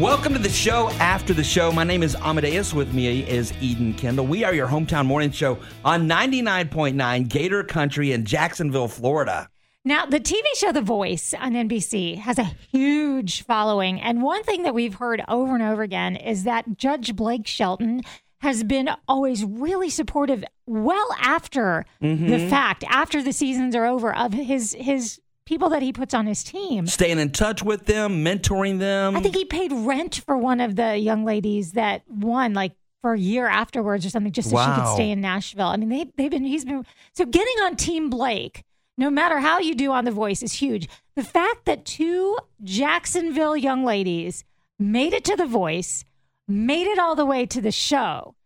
Welcome to the show after the show. My name is Amadeus. With me is Eden Kendall. We are your hometown morning show on 99.9 Gator Country in Jacksonville, Florida. Now, the TV show The Voice on NBC has a huge following. And one thing that we've heard over and over again is that Judge Blake Shelton has been always really supportive well after the mm-hmm. fact, after the seasons are over, of his his people that he puts on his team. Staying in touch with them, mentoring them. I think he paid rent for one of the young ladies that won, like for a year afterwards or something, just so she could stay in Nashville. I mean, they they've been he's been so getting on Team Blake. No matter how you do on The Voice is huge. The fact that two Jacksonville young ladies made it to The Voice, made it all the way to the show,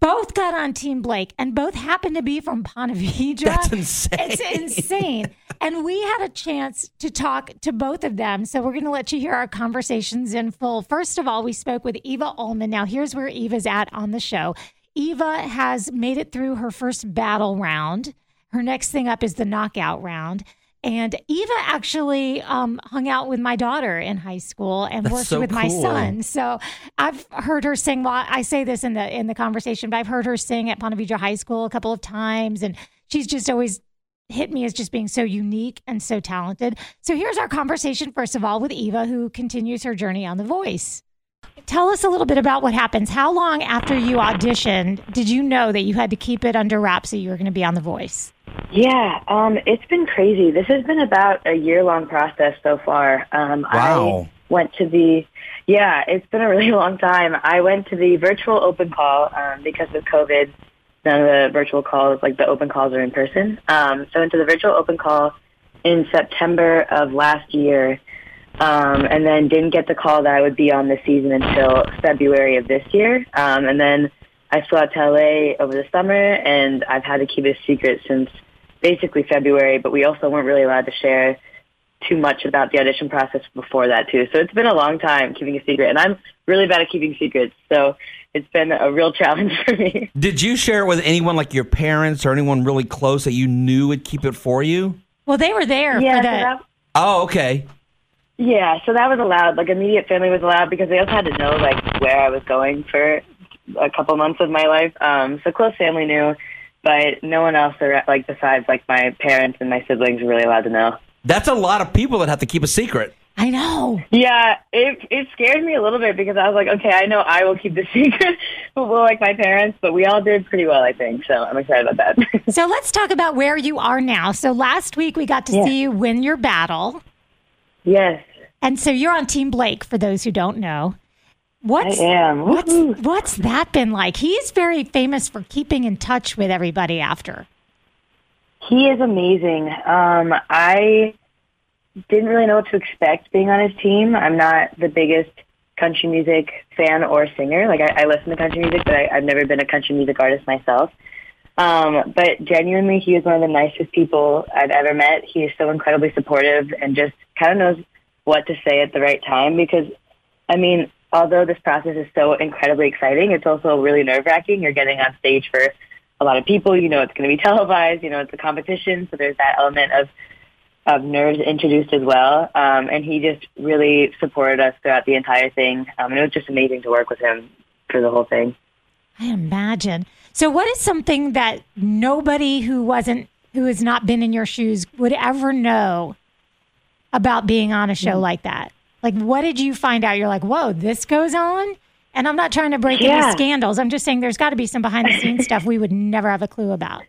both got on Team Blake, and both happened to be from Ponte That's insane. It's insane. and we had a chance to talk to both of them. So we're going to let you hear our conversations in full. First of all, we spoke with Eva Ullman. Now, here's where Eva's at on the show. Eva has made it through her first battle round. Her next thing up is the knockout round. And Eva actually um, hung out with my daughter in high school and That's worked so with my son. So I've heard her sing. Well, I say this in the in the conversation, but I've heard her sing at Ponte Vedra High School a couple of times, and she's just always hit me as just being so unique and so talented. So here's our conversation first of all with Eva, who continues her journey on The Voice. Tell us a little bit about what happens. How long after you auditioned did you know that you had to keep it under wraps that you were going to be on The Voice? Yeah, um, it's been crazy. This has been about a year long process so far. Um, Wow. I went to the, yeah, it's been a really long time. I went to the virtual open call um, because of COVID. None of the virtual calls, like the open calls, are in person. Um, so I went to the virtual open call in September of last year, um, and then didn't get the call that I would be on this season until February of this year. Um, and then I flew out to LA over the summer, and I've had to keep it a secret since basically February. But we also weren't really allowed to share too much about the audition process before that too. So it's been a long time keeping a secret, and I'm really bad at keeping secrets. So it's been a real challenge for me. Did you share it with anyone like your parents or anyone really close that you knew would keep it for you? Well, they were there Yeah, for so that, Oh, okay. Yeah, so that was allowed. Like immediate family was allowed because they also had to know like where I was going for a couple months of my life. Um, so close family knew, but no one else, ar- like besides like my parents and my siblings, were really allowed to know. That's a lot of people that have to keep a secret. I know. Yeah, it it scared me a little bit because I was like, okay, I know I will keep the secret, but well, like my parents, but we all did pretty well, I think. So I'm excited about that. So let's talk about where you are now. So last week we got to Yeah. see you win your battle. Yes, And so you're on Team Blake for those who don't know. What's I am. what's what's that been like? He's very famous for keeping in touch with everybody after. He is amazing. Um, I didn't really know what to expect being on his team. I'm not the biggest country music fan or singer. Like I, I listen to country music, but I, I've never been a country music artist myself. Um, but genuinely, he is one of the nicest people I've ever met. He is so incredibly supportive and just kind of knows what to say at the right time. Because, I mean, although this process is so incredibly exciting, it's also really nerve wracking. You're getting on stage for a lot of people. You know, it's going to be televised. You know, it's a competition, so there's that element of of nerves introduced as well. Um, and he just really supported us throughout the entire thing. Um, and it was just amazing to work with him for the whole thing. I imagine. So what is something that nobody who wasn't who has not been in your shoes would ever know about being on a show mm. like that? Like what did you find out? You're like, "Whoa, this goes on?" And I'm not trying to break any scandals. I'm just saying there's got to be some behind the scenes stuff we would never have a clue about.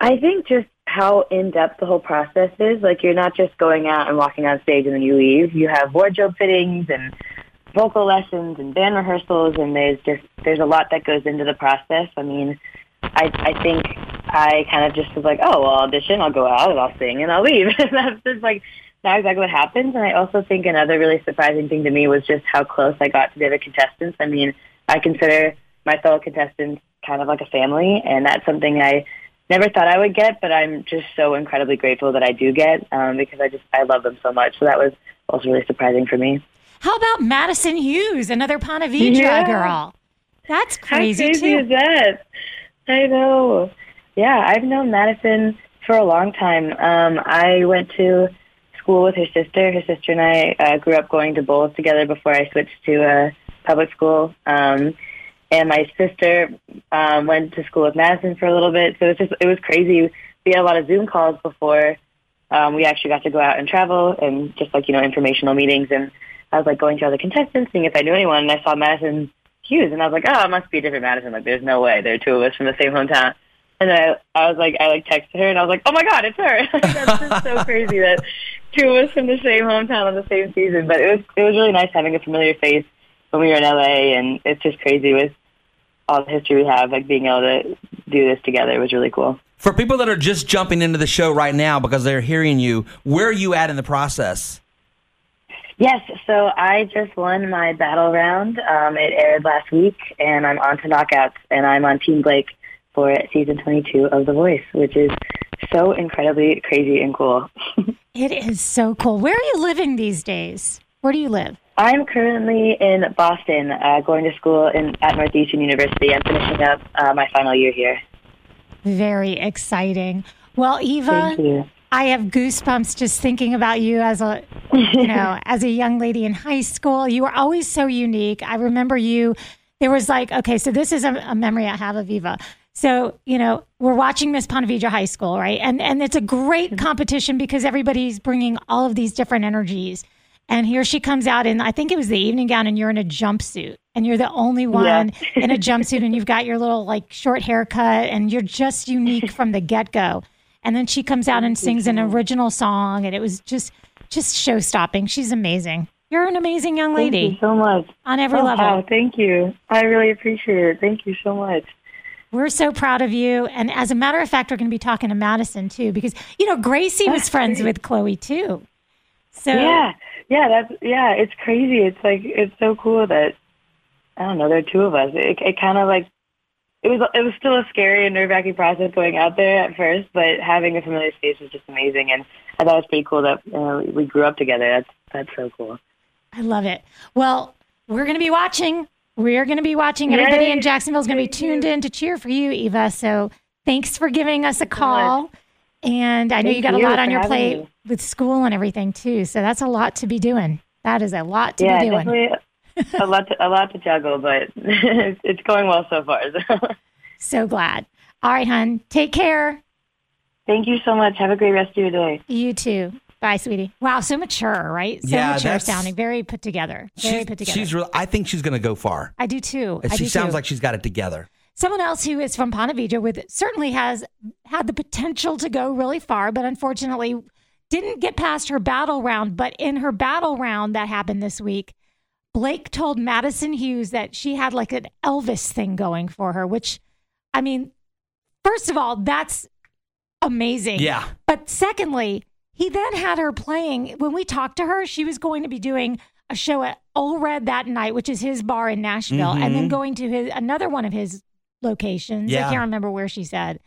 I think just how in depth the whole process is. Like you're not just going out and walking on stage and then you leave. You have wardrobe fittings and vocal lessons and band rehearsals, and there's just there's a lot that goes into the process. I mean, I I think I kind of just was like, oh, well, I'll audition, I'll go out and I'll sing and I'll leave. and that's just like not exactly what happens. And I also think another really surprising thing to me was just how close I got to the other contestants. I mean, I consider my fellow contestants kind of like a family, and that's something I never thought I would get, but I'm just so incredibly grateful that I do get um, because I just I love them so much. So that was also really surprising for me. How about Madison Hughes, another Ponte Vedra Yeah. girl? That's crazy, How crazy too. is that? I know. Yeah, I've known Madison for a long time. Um, I went to school with her sister. Her sister and I uh, grew up going to Bolles together before I switched to uh, public school. Um, and my sister um, went to school with Madison for a little bit. So it was just it was crazy. We had a lot of Zoom calls before um, we actually got to go out and travel and just like you know informational meetings. And I was like going to other contestants, seeing if I knew anyone. And I saw Madison Hughes, and I was like, oh, it must be a different Madison. Like, there's no way. There are two of us from the same hometown. And I, I was like, I like texted her, and I was like, oh my god, it's her. That's just so crazy that two of us from the same hometown on the same season. But it was it was really nice having a familiar face when we were in LA, and it's just crazy with all the history we have. Like being able to do this together was really cool. For people that are just jumping into the show right now because they're hearing you, where are you at in the process? Yes, so I just won my battle round. Um, it aired last week, and I'm on to knockouts, and I'm on Team Blake for season 22 of The Voice, which is so incredibly crazy and cool. it is so cool. Where are you living these days? Where do you live? I'm currently in Boston, uh, going to school in, at Northeastern University. I'm finishing up uh, my final year here. Very exciting. Well, Eva, I have goosebumps just thinking about you as a, you know, as a young lady in high school. You were always so unique. I remember you. There was like, okay, so this is a, a memory I have of Eva. So, you know, we're watching Miss Ponte Vedra High School, right? And and it's a great mm-hmm. competition because everybody's bringing all of these different energies. And here she comes out in I think it was the evening gown and you're in a jumpsuit and you're the only one yeah. in a jumpsuit and you've got your little like short haircut and you're just unique from the get-go and then she comes out and sings an original song and it was just just show stopping she's amazing. You're an amazing young lady thank you so much. On every oh, level. wow, thank you. I really appreciate it. Thank you so much. We're so proud of you. And as a matter of fact we're going to be talking to madison too because you know gracie was friends with chloe too. So yeah. Yeah that's yeah it's crazy. It's like it's so cool that i don't know there are two of us. It, it kind of like it was it was still a scary and nerve wracking process going out there at first, but having a familiar face was just amazing, and I thought it was pretty cool that uh, we grew up together. That's that's so cool. I love it. Well, we're going to be watching. We're going to be watching. Yay. Everybody in Jacksonville is going to be tuned in to cheer for you, Eva. So thanks for giving us a call. And I know Thank you got a lot on your plate me. with school and everything too. So that's a lot to be doing. That is a lot to yeah, be doing. Definitely a lot to, a lot to juggle, but it's going well so far. so glad. All right, hon. Take care. Thank you so much. Have a great rest of your day. You too. Bye, sweetie. Wow, so mature, right? So yeah, mature sounding, very put together. Very put together. She's real. I think she's going to go far. I do too. I she do sounds too. like she's got it together. Someone else who is from Ponte Vedra with certainly has had the potential to go really far, but unfortunately didn't get past her battle round. But in her battle round that happened this week, Blake told Madison Hughes that she had like an Elvis thing going for her, which, I mean, first of all, that's amazing. Yeah. But secondly, he then had her playing. When we talked to her, she was going to be doing a show at Ole Red that night, which is his bar in Nashville, mm-hmm. and then mm-hmm. going to his another one of his locations. Yeah. I can't remember where she said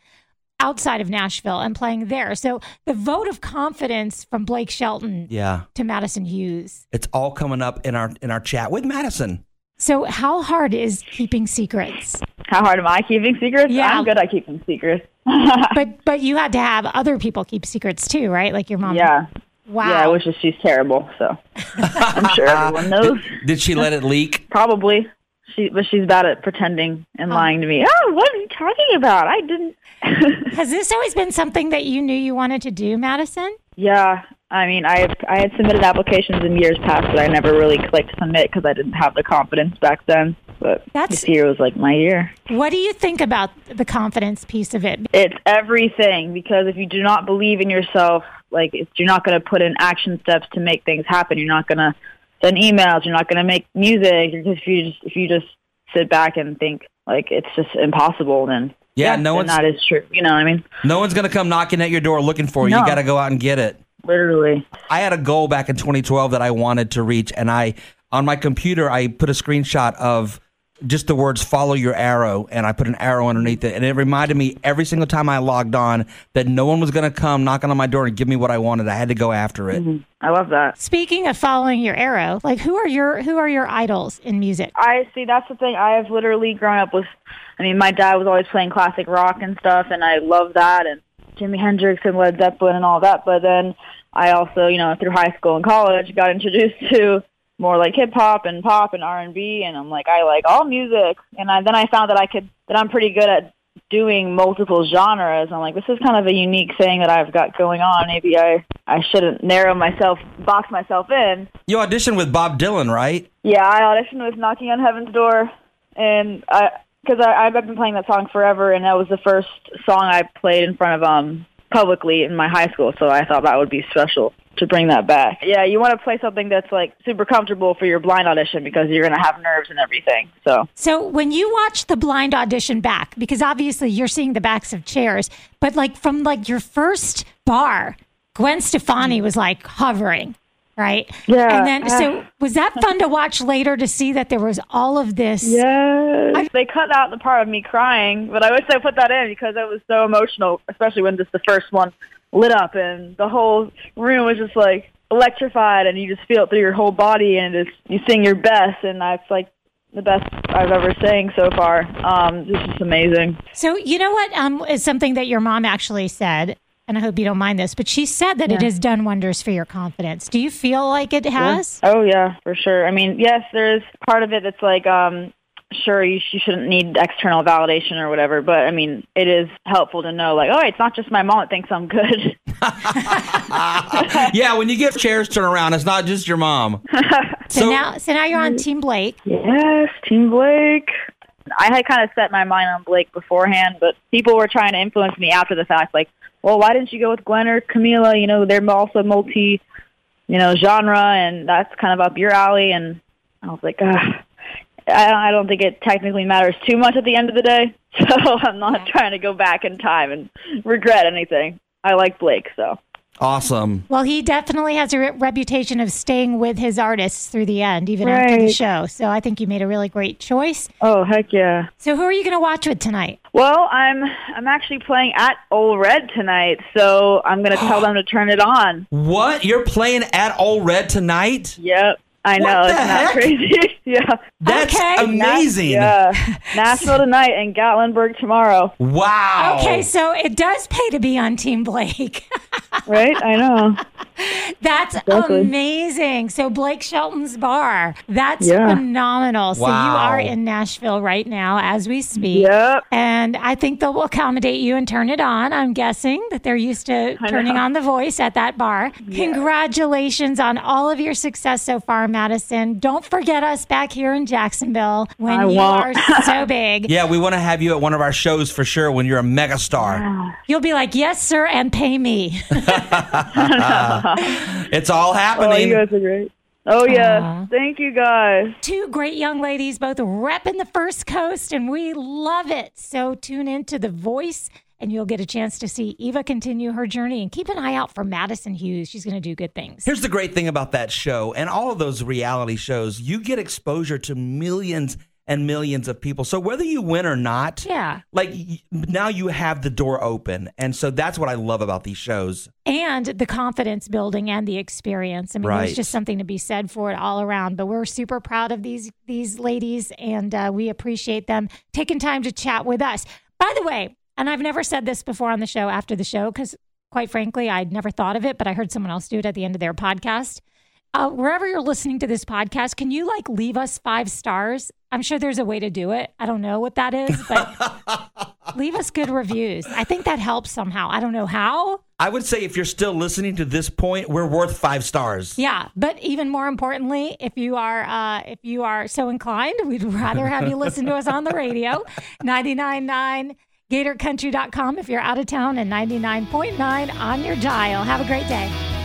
outside of Nashville and playing there. So the vote of confidence from Blake Shelton yeah. to Madison Hughes. It's all coming up in our in our chat with Madison. So how hard is keeping secrets? How hard am I keeping secrets? Yeah. I'm good at keeping secrets. but but you had to have other people keep secrets too, right? Like your mom. Yeah. Wow. Yeah, which is she's terrible, so I'm sure everyone knows. Did she let it leak? Probably. She, but she's bad at pretending and oh. lying to me. Oh, what are you talking about? I didn't. Has this always been something that you knew you wanted to do, Madison? Yeah, I mean, I I had submitted applications in years past, but I never really clicked submit because I didn't have the confidence back then. But That's, this year was like my year. What do you think about the confidence piece of it? It's everything because if you do not believe in yourself, like if you're not going to put in action steps to make things happen. You're not going to send emails. You're not going to make music. If you just if you just sit back and think like it's just impossible, then yeah, no one's that is true. You know what I mean? No one's going to come knocking at your door looking for you. No. You got to go out and get it. Literally. I had a goal back in 2012 that I wanted to reach, and I on my computer I put a screenshot of just the words follow your arrow and I put an arrow underneath it and it reminded me every single time I logged on that no one was going to come knocking on my door and give me what I wanted. I had to go after it. Mm-hmm. I love that. Speaking of following your arrow, like who are your who are your idols in music? I see that's the thing. I have literally grown up with I mean my dad was always playing classic rock and stuff and I love that and Jimi Hendrix and Led Zeppelin and all that, but then I also, you know, through high school and college, got introduced to more like hip hop and pop and R and B, and I'm like, I like all music. And I, then I found that I could that I'm pretty good at doing multiple genres. I'm like, this is kind of a unique thing that I've got going on. Maybe I I shouldn't narrow myself, box myself in. You auditioned with Bob Dylan, right? Yeah, I auditioned with Knocking on Heaven's Door, and I because I I've been playing that song forever, and that was the first song I played in front of um publicly in my high school, so I thought that would be special to bring that back. Yeah, you want to play something that's like super comfortable for your blind audition because you're going to have nerves and everything. So, So when you watch the blind audition back, because obviously you're seeing the backs of chairs, but like from like your first bar, Gwen Stefani was like hovering, right? Yeah. And then so was that fun to watch later to see that there was all of this? yes. they cut out the part of me crying, but I wish they put that in because it was so emotional, especially when just the first one lit up and the whole room was just like electrified and you just feel it through your whole body and just you sing your best and that's like the best I've ever sang so far. Um, this is amazing. So you know what um, is something that your mom actually said, and I hope you don't mind this, but she said that it has done wonders for your confidence. Do you feel like it has? Oh yeah, for sure. I mean, yes, there's part of it that's like, um, sure, you, you shouldn't need external validation or whatever, but I mean, it is helpful to know, like, oh, it's not just my mom that thinks I'm good. yeah, when you get chairs turned around, it's not just your mom. So, now, so now you're on Team Blake. yes, Team Blake. I had kind of set my mind on Blake beforehand, but people were trying to influence me after the fact, like, well, why didn't you go with Gwen or Camila? You know, they're also multi, you know, genre, and that's kind of up your alley. And I was like, ah. I I don't think it technically matters too much at the end of the day, so I'm not trying to go back in time and regret anything. I like Blake, so Awesome. Well, he definitely has a re- reputation of staying with his artists through the end, even after the Right. show. So I think you made a really great choice. oh heck yeah. So who are you going to watch with tonight? Well, I'm I'm actually playing at Ole Red tonight, so I'm gonna tell them to turn it on. What? You're playing at Ole Red tonight? Yep, I What know the it's not crazy. yeah, That's Okay. amazing. yeah. Nashville tonight and Gatlinburg tomorrow. Wow. Okay, so it does pay to be on Team Blake. Right? I know. That's Exactly. amazing. So Blake Shelton's bar. That's Yeah. phenomenal. So you are in Nashville right now as we speak. Yep. And I think they'll accommodate you and turn it on. I'm guessing that they're used to I turning know. on the voice at that bar. Congratulations on all of your success so far, Madison. Don't forget us back here in Jacksonville when I you won't. are so big. Yeah, we want to have you at one of our shows for sure when you're a megastar. You'll be like, yes, sir, and pay me. It's all Oh, happening. you guys are great. Oh yeah. Aw. Thank you guys. Two great young ladies, both repping the First Coast, and we love it. So tune in to The Voice, and you'll get a chance to see Eva continue her journey. And keep an eye out for Madison Hughes. She's going to do good things. Here's the great thing about that show and all of those reality shows you get exposure to millions and millions of people. So whether you win or not, Yeah. like now you have the door open. And so that's what I love about these shows. And the confidence building and the experience. I mean, Right. there's just something to be said for it all around. But we're super proud of these these ladies, and uh, we appreciate them taking time to chat with us. By the way, and I've never said this before on the show after the show because, quite frankly, I'd never thought of it, but I heard someone else do it at the end of their podcast. Uh, wherever you're listening to this podcast, can you like leave us five stars? I'm sure there's a way to do it. I don't know what that is, but leave us good reviews. I think that helps somehow. I don't know how. I would say if you're still listening to this point, we're worth five stars. Yeah, but even more importantly, if you are uh, if you are so inclined, we'd rather have you listen to us on the radio. 99.9 GatorCountry.com if you're out of town and 99.9 on your dial. Have a great day.